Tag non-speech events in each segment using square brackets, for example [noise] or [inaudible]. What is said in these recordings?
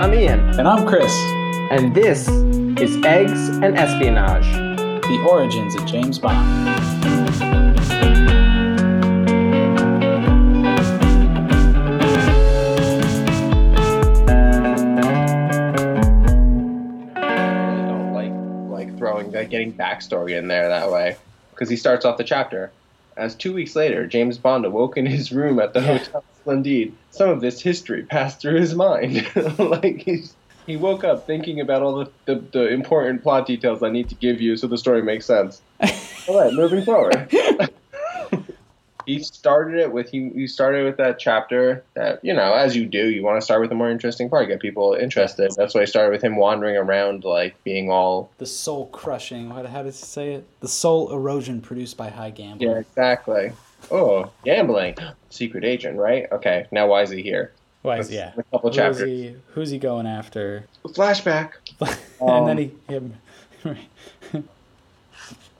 I'm Ian, And I'm Chris, and this is Eggs and Espionage. the origins of James Bond. I really don't like like throwing like getting backstory in there that way because he starts off the chapter as two weeks later James Bond awoke in his room at the Yeah. Hotel Splendide. Some of this history passed through his mind. [laughs] like he's, he woke up thinking about all the, the, the important plot details I need to give you so the story makes sense. [laughs] all right, moving forward. [laughs] he started it with he, he started with that chapter that you know as you do you want to start with the more interesting part get people interested that's why i started with him wandering around like being all The soul crushing, how does he say it? The soul erosion produced by high gambling. yeah exactly oh gambling secret agent right okay now why is he here Why is, That's yeah. a couple Who is chapters he, who's he going after? flashback [laughs] and then Um, he. Him, [laughs]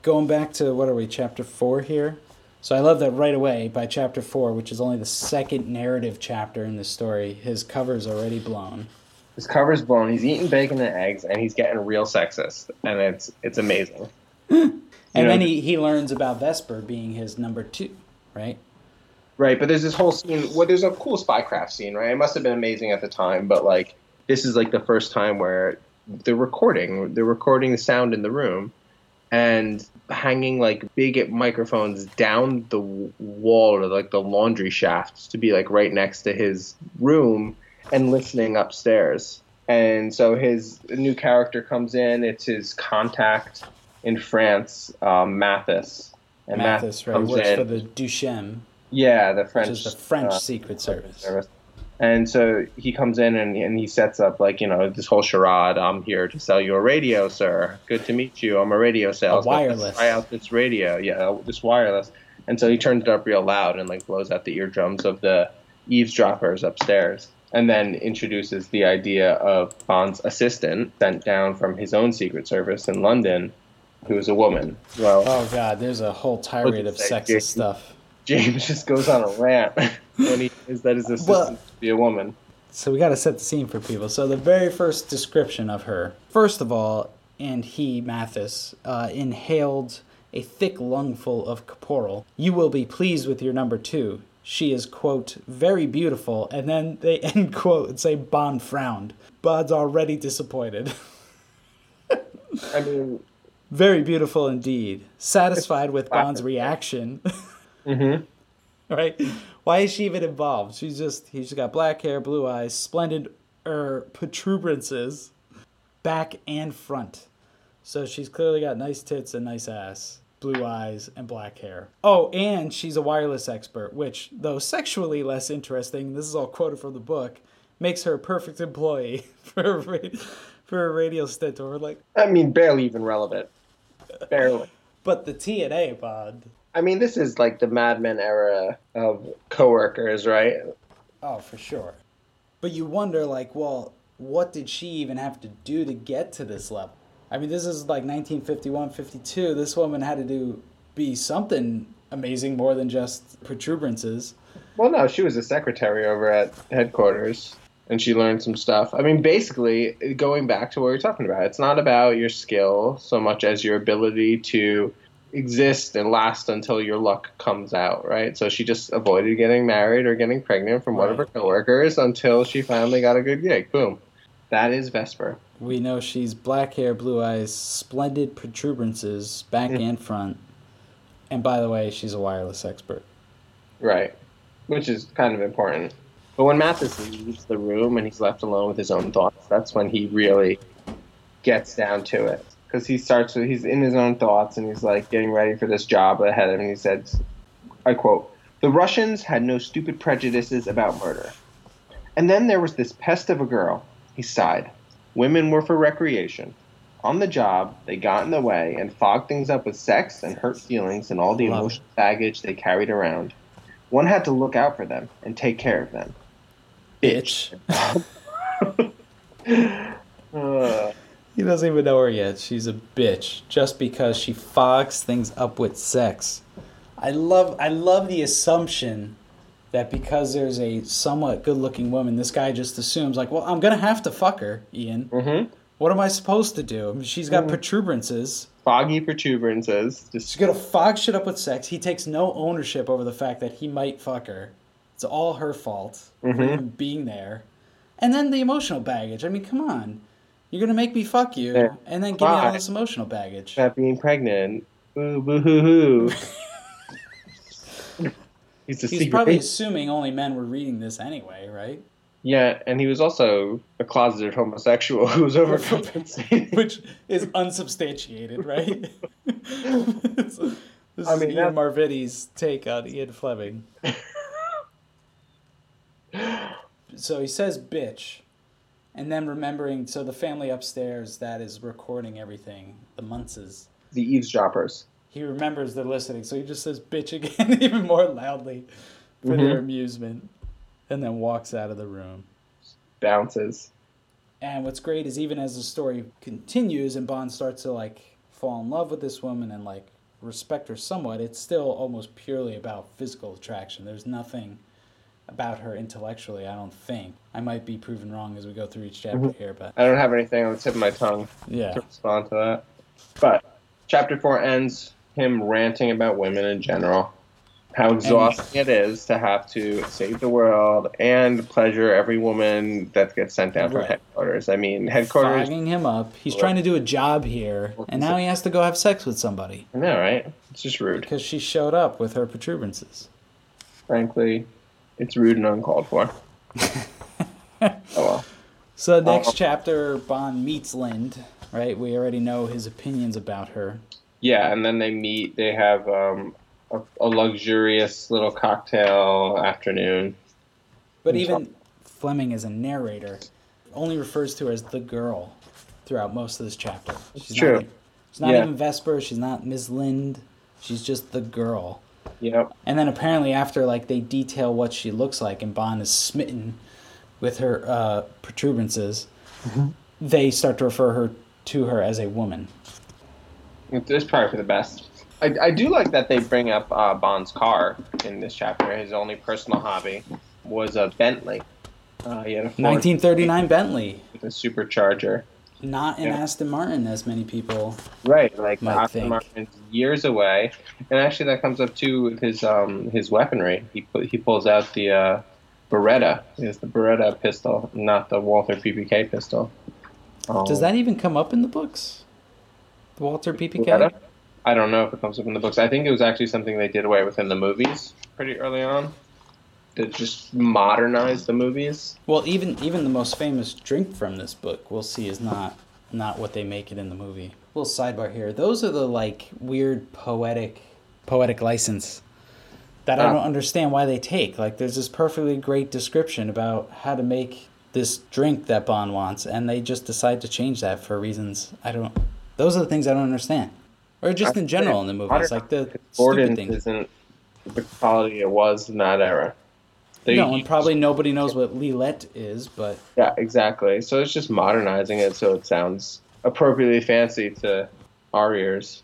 going back to, what are we, chapter 4 here? So I love that right away by chapter 4, which is only the second narrative chapter in the story, his cover's already blown. his cover's blown he's eating bacon and eggs and he's getting real sexist and it's it's amazing [laughs] And You know, then he, he learns about Vesper being his number two, right? Right, but there's this whole scene. Well, there's a cool spycraft scene, right? It must have been amazing at the time, but like this is like the first time where they're recording, they're recording the sound in the room, and hanging like big microphones down the wall or like the laundry shafts to be like right next to his room and listening upstairs. And so his new character comes in. It's his contact in France, um, Mathis. And Mathis, right? comes Works in. for the Deuxième, Yeah, the which French, is the French uh, Secret Service. service. And so he comes in and, and he sets up like you know this whole charade. I'm here to sell you a radio, sir. Good to meet you. I'm a radio salesman. wireless. Try out this radio. Yeah, this wireless. And so he turns it up real loud and like blows out the eardrums of the eavesdroppers upstairs. And then introduces the idea of Bond's assistant sent down from his own secret service in London, who is a woman. Well, Oh god, there's a whole tirade of sexist Jason? stuff. [laughs] James just goes on a rant [laughs] when he is that his assistant Well- to be a woman. So we got to set the scene for people. So the very first description of her, first of all, and he Mathis uh, inhaled a thick lungful of caporal. You will be pleased with your number two. She is quote very beautiful, and then they [laughs] end quote and say Bond frowned. Bond's already disappointed. I mean, very beautiful indeed. Satisfied with Bond's reaction. [laughs] mhm. right? Why is she even involved? She's just he's got black hair, blue eyes, splendid er protuberances, back and front. So she's clearly got nice tits and nice ass, blue eyes and black hair. Oh, and she's a wireless expert, which, though sexually less interesting, this is all quoted from the book, makes her a perfect employee [laughs] for a, for a radio stint. Or like, I mean, barely even relevant. Barely. but the TNA Bond. I mean, this is like the Mad Men era of coworkers, right? Oh, for sure. But you wonder, like, well, what did she even have to do to get to this level? I mean, this is like 1951, 52. This woman had to do be something amazing more than just protuberances. Well, no, she was a secretary over at headquarters, and she learned some stuff. I mean, basically, going back to what we are talking about, it's not about your skill so much as your ability to exist and last until your luck comes out, right? So she just avoided getting married or getting pregnant from one of her coworkers until she finally got a good gig. Boom. That is Vesper. We know she's black hair, blue eyes, splendid protuberances, back mm. and front. And by the way, she's a wireless expert. Right. Which is kind of important. But when Mathis leaves the room and he's left alone with his own thoughts, that's when he really gets down to it. Because he starts, with, he's in his own thoughts and he's like getting ready for this job ahead of him. And he says, I quote, The Russians had no stupid prejudices about murder. And then there was this pest of a girl. He sighed. Women were for recreation. On the job, they got in the way and fogged things up with sex and hurt feelings and all the emotional baggage they carried around. One had to look out for them and take care of them. Bitch. Uh, [laughs] He doesn't even know her yet. She's a bitch just because she fogs things up with sex. I love I love the assumption that because there's a somewhat good-looking woman, this guy just assumes like, well, I'm gonna have to fuck her, Ian. Mm-hmm. What am I supposed to do? I mean, she's got protuberances. Foggy protuberances. Just She's gonna fog shit up with sex. He takes no ownership over the fact that he might fuck her. It's all her fault for Mhm. even being there. And then the emotional baggage. I mean, come on. You're gonna make me fuck you, Yeah. and then give me all this emotional baggage. not being pregnant. Boo boo hoo hoo. [laughs] He's He's probably assuming only men were reading this anyway, right? Yeah, and he was also a closeted homosexual who was overcompensating. [laughs] Which is unsubstantiated, right? [laughs] this I is mean, Ian Marvitti's take on Ian Fleming. So he says bitch, and then remembering, so the family upstairs that is recording everything, the Muntzes, the eavesdroppers. he remembers they're listening, so he just says bitch [laughs] again, even more loudly for their Mhm. amusement, and then walks out of the room. Bounces. And what's great is even as the story continues and Bond starts to like fall in love with this woman and like respect her somewhat, it's still almost purely about physical attraction. There's nothing about her intellectually, I don't think. I might be proven wrong as we go through each chapter Mhm. here, but I don't have anything on the tip of my tongue yeah. to respond to that. But chapter four ends him ranting about women in general. How exhausting it is to have to save the world and pleasure every woman that gets sent down from headquarters. I mean, headquarters. Fogging him up. He's trying to do a job here, and now he has to go have sex with somebody I know, right? It's just rude. because she showed up with her protuberances. Frankly, it's rude and uncalled for. [laughs] oh well. So next Uh, chapter, Bond meets Lynd, right? We already know his opinions about her. Yeah, and then they meet. They have um, a, a luxurious little cocktail afternoon. But even Fleming as a narrator only refers to her as the girl throughout most of this chapter. She's true. Not, she's not Yeah. even Vesper. She's not Ms. Lynd. She's just the girl. Yep. And then apparently after like they detail what she looks like and Bond is smitten with her uh, protuberances, Mm-hmm. they start to refer her to her as a woman. It's probably for the best. I, I do like that they bring up uh, Bond's car in this chapter. His only personal hobby was a Bentley. Uh, he had a Ford 1939 Bentley, with a supercharger. Not an Yeah. Aston Martin as many people. Right, like Might Aston think. Martin's years away, and actually that comes up too with his um his weaponry. He he pulls out the uh, Beretta. is the Beretta pistol, not the Walther PPK pistol. Um, Does that even come up in the books? The Walther PPK? Beretta? I don't know if it comes up in the books. I think it was actually something they did away with in the movies pretty early on. To just modernize the movies. Well, even even the most famous drink from this book, we'll see, is not not what they make it in the movie. little sidebar here. Those are the like weird poetic poetic license that I Ah. don't understand why they take. Like, there's this perfectly great description about how to make this drink that Bond wants, and they just decide to change that for reasons I don't. Those are the things I don't understand, or just in general in the movies, like the stupid Gordon isn't the quality it was in that era. They No, and probably nobody knows what Lilette is, but Yeah, exactly. So it's just modernizing it so it sounds appropriately fancy to our ears.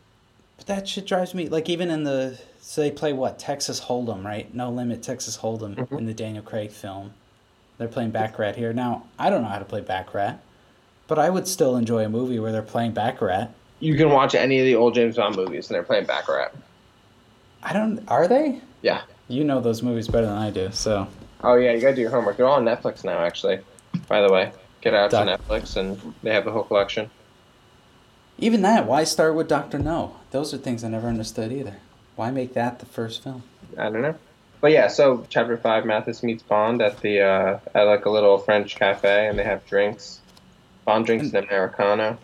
But that shit drives me like even in the so they play what Texas Hold'em right? No Limit Texas Hold'em Mhm. in the Daniel Craig film. They're playing Baccarat here now. I don't know how to play Baccarat, but I would still enjoy a movie where they're playing Baccarat. You can watch any of the old James Bond movies and they're playing Baccarat. I don't. Are they? Yeah. You know those movies better than I do. So Oh yeah, you gotta do your homework. They're all on Netflix now, actually. By the way, get out to Netflix and they have the whole collection. even that, why start with Doctor No? Those are things I never understood either. Why make that the first film? I don't know. But yeah, so chapter five, Mathis meets Bond at the uh, at like a little French cafe, and they have drinks. Bond drinks an americano.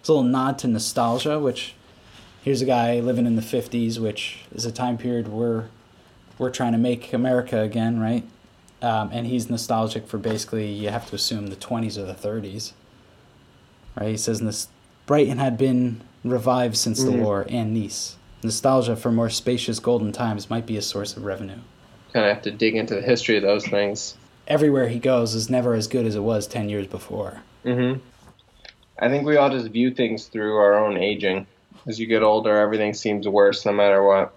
It's a little nod to nostalgia, which here's a guy living in the 50s, which is a time period where we're trying to make America again, right? Um, and he's nostalgic for basically, you have to assume the 20s or the 30s, right? He says this Brighton had been revived since the Mhm. war and Nice. Nostalgia for more spacious golden times might be a source of revenue. Kind of have to dig into the history of those things. Everywhere he goes is never as good as it was 10 years before. hmm I think we all just view things through our own aging. As you get older, everything seems worse no matter what.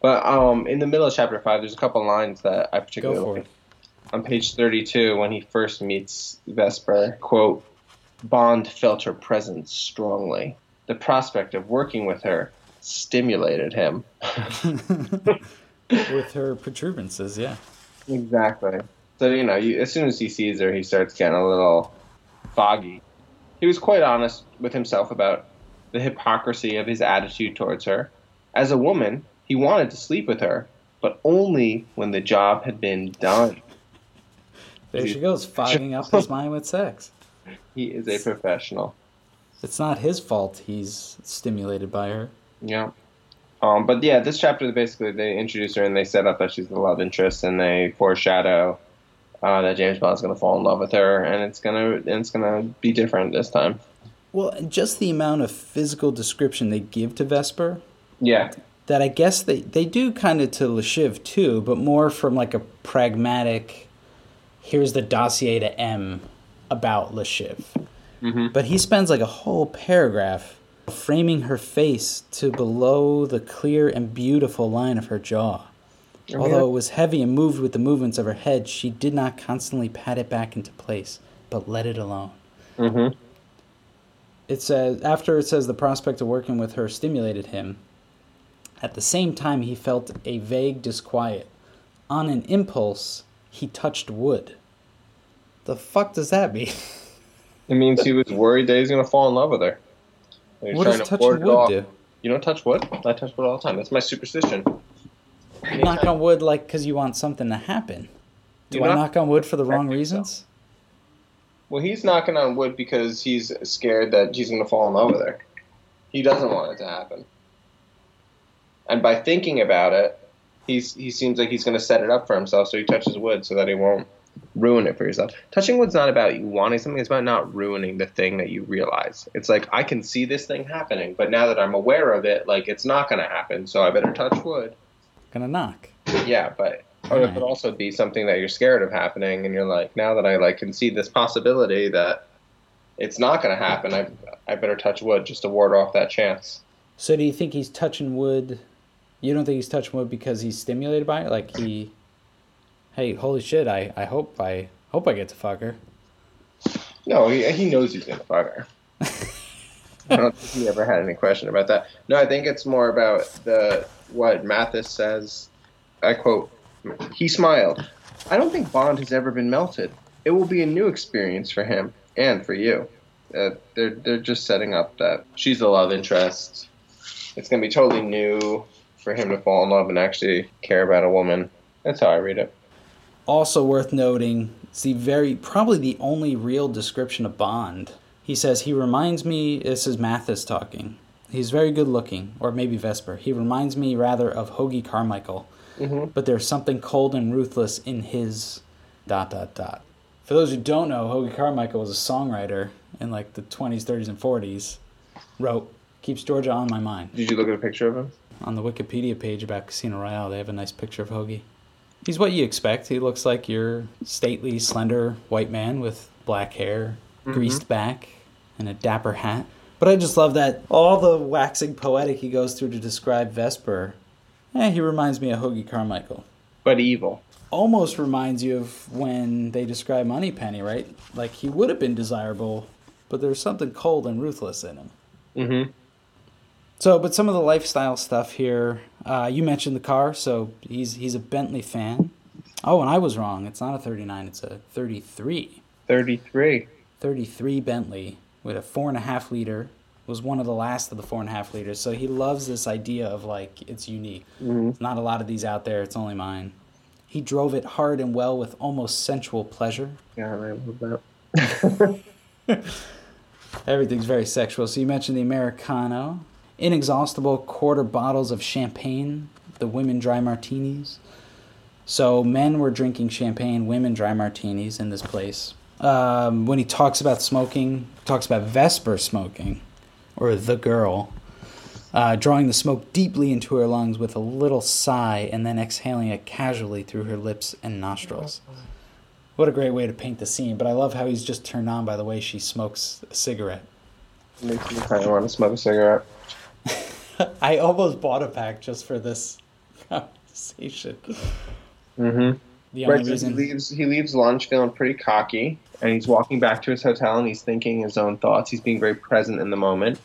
But um, in the middle of chapter five, there's a couple lines that I particularly like. On page 32, when he first meets Vesper, quote, Bond felt her presence strongly. The prospect of working with her stimulated him. [laughs] With her protuberances, yeah. Exactly. So, you know, you, as soon as he sees her, he starts getting a little foggy. He was quite honest with himself about the hypocrisy of his attitude towards her. As a woman, he wanted to sleep with her, but only when the job had been done. There she goes, fogging up his mind with sex. [laughs] He is a professional. It's not his fault he's stimulated by her. Yeah. Um, but yeah, this chapter basically they introduce her and they set up that she's the love interest and they foreshadow uh, that James Bond's gonna fall in love with her and it's gonna and it's gonna be different this time. Well, just the amount of physical description they give to Vesper, Yeah. That I guess they, they do kind of to Le Chiffre too, but more from like a pragmatic, here's the dossier to M about Le Chiffre. Mm-hmm. But he spends like a whole paragraph framing her face to below the clear and beautiful line of her jaw. Although it was heavy and moved with the movements of her head, she did not constantly pat it back into place, but let it alone. Mm-hmm. It says after it says the prospect of working with her stimulated him. At the same time, he felt a vague disquiet. On an impulse, he touched wood. The fuck does that mean? It means he was worried that he's gonna fall in love with her. What does to touching wood off. do? You don't touch wood? I touch wood all the time. That's my superstition. You knock on wood like because you want something to happen. Do You I knock- on wood for the wrong think so. reasons? Well, he's knocking on wood because he's scared that he's going to fall in love with her. He doesn't want it to happen. And by thinking about it, he's he seems like he's going to set it up for himself, so he touches wood so that he won't ruin it for yourself. Touching wood's not about you wanting something; it's about not ruining the thing that you realize. It's like I can see this thing happening, but now that I'm aware of it, like it's not going to happen, so I better touch wood. Gonna knock. Yeah, but or it could also be something that you're scared of happening, and you're like, now that I like can see this possibility that it's not going to happen, I I better touch wood just to ward off that chance. So do you think he's touching wood? You don't think he's touching wood because he's stimulated by it? Like he, hey, holy shit! I, I hope I hope I get to fuck her. No, he he knows he's to fuck her. I don't think he ever had any question about that. No, I think it's more about the what Mathis says. I quote: "He smiled. I don't think Bond has ever been melted. It will be a new experience for him and for you. Uh, they're they're just setting up that she's the love interest. It's gonna be totally new for him to fall in love and actually care about a woman. That's how I read it. Also worth noting, it's the very probably the only real description of Bond. He says he reminds me. This is Mathis talking. He's very good looking, or maybe Vesper. He reminds me rather of Hoagy Carmichael, Mhm. but there's something cold and ruthless in his dot dot dot. For those who don't know, Hoagy Carmichael was a songwriter in like the 20s, 30s, and 40s. Wrote "Keeps Georgia on My Mind." Did you look at a picture of him? On the Wikipedia page about Casino Royale, they have a nice picture of Hoagy. He's what you expect. He looks like your stately, slender white man with black hair, greased back, and a dapper hat. But I just love that all the waxing poetic he goes through to describe Vesper. Eh, he reminds me of Hoagy Carmichael. But evil. Almost reminds you of when they describe Moneypenny, right? Like he would have been desirable, but there's something cold and ruthless in him. Mm-hmm. So, but some of the lifestyle stuff here. Uh, you mentioned the car, so he's he's a Bentley fan. Oh, and I was wrong. It's not a 39. It's a 33. Thirty-three. 33 Bentley with a four and a half liter. Was one of the last of the four and a half liters. So he loves this idea of like it's unique. Mhm. Not a lot of these out there. It's only mine. He drove it hard and well with almost sensual pleasure. Yeah, I love that. [laughs] Everything's very sexual. So you mentioned the Americano, inexhaustible quarter bottles of champagne, the women dry martinis. So men were drinking champagne, women dry martinis in this place. Um, when he talks about smoking, talks about Vesper smoking, or the girl, uh, drawing the smoke deeply into her lungs with a little sigh and then exhaling it casually through her lips and nostrils. What a great way to paint the scene, but I love how he's just turned on by the way she smokes a cigarette. Makes me kind of want to smoke a cigarette. [laughs] I almost bought a pack just for this [laughs] conversation. Mm-hmm. The Right, so he leaves he leaves lunch feeling pretty cocky, and he's walking back to his hotel and he's thinking his own thoughts. He's being very present in the moment.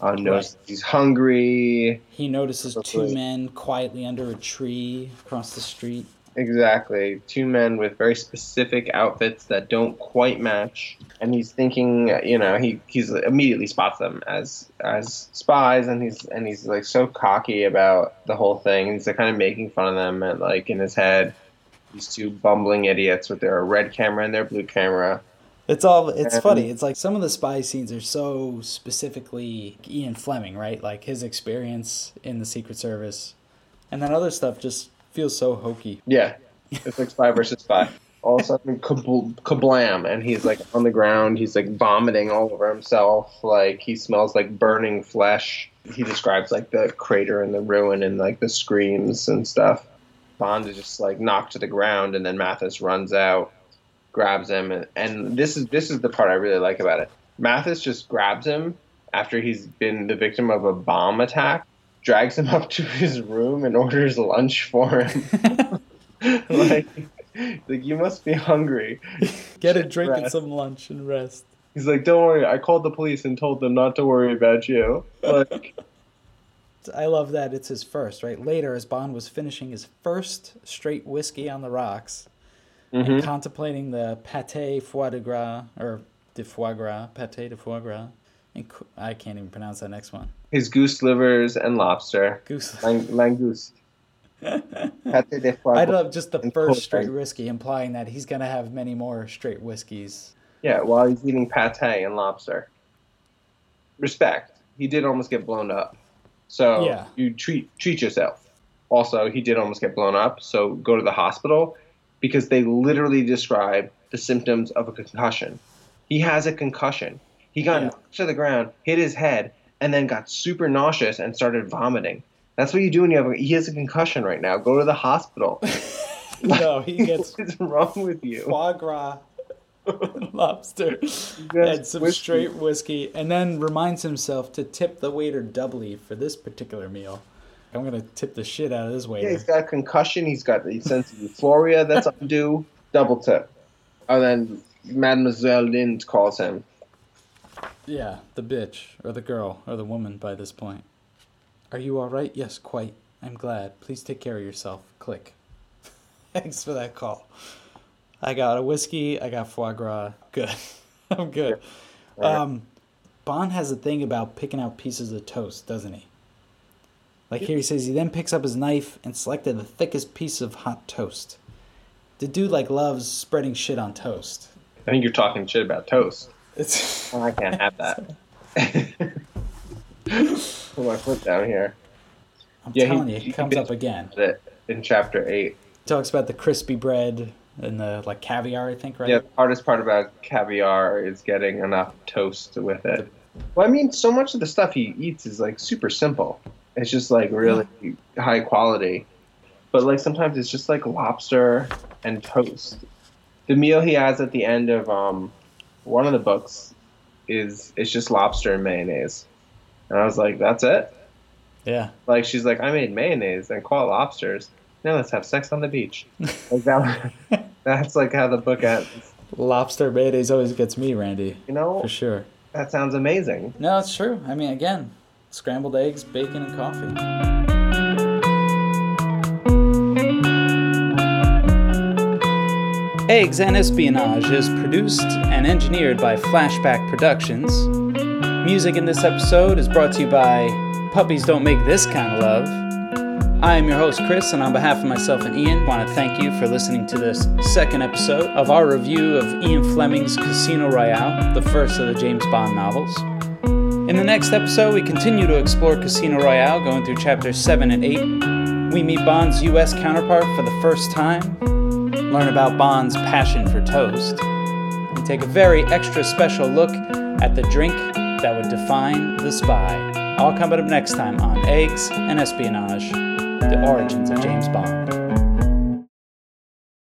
Uh, knows Right. he's hungry. he notices two men quietly under a tree across the street. Exactly, two men with very specific outfits that don't quite match, and he's thinking, you know, he he's immediately spots them as as spies, and he's and he's like so cocky about the whole thing. He's like, kind of making fun of them, and like in his head, these two bumbling idiots with their red camera and their blue camera. It's all. It's And- funny. It's like some of the spy scenes are so specifically Ian Fleming, right? Like his experience in the Secret Service, and then other stuff just feels so hokey. Yeah, it's like spy versus spy. All of a sudden, kabl- kablam, and he's like on the ground. He's like vomiting all over himself. Like he smells like burning flesh. He describes like the crater and the ruin and like the screams and stuff. Bond is just like knocked to the ground, and then Mathis runs out, grabs him, and, and this is this is the part I really like about it. Mathis just grabs him after he's been the victim of a bomb attack, drags him [laughs] up to his room, and orders lunch for him. [laughs] like, like you must be hungry. Get a drink and some lunch and rest. He's like, don't worry. I called the police and told them not to worry about you. Like, [laughs] I love that it's his first, right? Later, as Bond was finishing his first straight whiskey on the rocks, and mhm. contemplating the pate foie de gras or de foie gras, pate de foie gras. And I can't even pronounce that next one. his goose livers and lobster, Goose. Lang- langoose. [laughs] Pâté de foie I love just the and first straight whiskey, implying that he's gonna have many more straight whiskeys. Yeah, while he's eating pate and lobster. Respect. He did almost get blown up. So Yeah. you treat treat yourself. Also, he did almost get blown up, so go to the hospital because they literally describe the symptoms of a concussion. He has a concussion. He got Yeah. knocked to the ground, hit his head, and then got super nauseous and started vomiting. That's what you do when you have a, he has a concussion right now. Go to the hospital. [laughs] no, he gets what is wrong with you? foie gras, [laughs] lobster, and some whiskey. straight whiskey, and then reminds himself to tip the waiter doubly for this particular meal. I'm gonna tip the shit out of this waiter. Yeah, he's got a concussion. He's got the sense of euphoria that's undue. Double tip. And then Mademoiselle Lynd calls him. Yeah, the bitch, or the girl, or the woman by this point. Are you alright? Yes, quite. I'm glad. Please take care of yourself. Click. [laughs] Thanks for that call. I got a whiskey, I got foie gras. Good. [laughs] I'm good. Right. Um, Bond has a thing about picking out pieces of toast, doesn't he? Like here he says he then picks up his knife and selected the thickest piece of hot toast. The dude like loves spreading shit on toast. I think you're talking shit about toast. It's Oh, I can't have that. [laughs] Put my foot down here. I'm Yeah, he- telling you, he it comes up again. In chapter eight. talks about the crispy bread and the like caviar, I think, right? Yeah, the hardest part about caviar is getting enough toast with it. Well, I mean, so much of the stuff he eats is like super simple. It's just like really high quality. But like sometimes it's just like lobster and toast. The meal he has at the end of um, one of the books is it's just lobster and mayonnaise. And I was like, that's it? Yeah. Like she's like, I made mayonnaise and caught lobsters. Now let's have sex on the beach. [laughs] Like that, [laughs] that's like how the book ends. Lobster mayonnaise always gets me, Randy, You know, for sure. that sounds amazing. No, it's true. I mean, again, scrambled eggs, bacon, and coffee. Eggs and Espionage is produced and engineered by Flashback Productions. Music in this episode is brought to you by Puppies Don't Make This Kind of Love. I am your host, Chris, and on behalf of myself and Ian, I want to thank you for listening to this second episode of our review of Ian Fleming's Casino Royale, the first of the James Bond novels. In the next episode, we continue to explore Casino Royale, going through chapters 7 and 8. We meet Bond's US counterpart for the first time, learn about Bond's passion for toast, and take a very extra special look at the drink that would define the spy. All coming up next time on Eggs and Espionage The Origins of James Bond.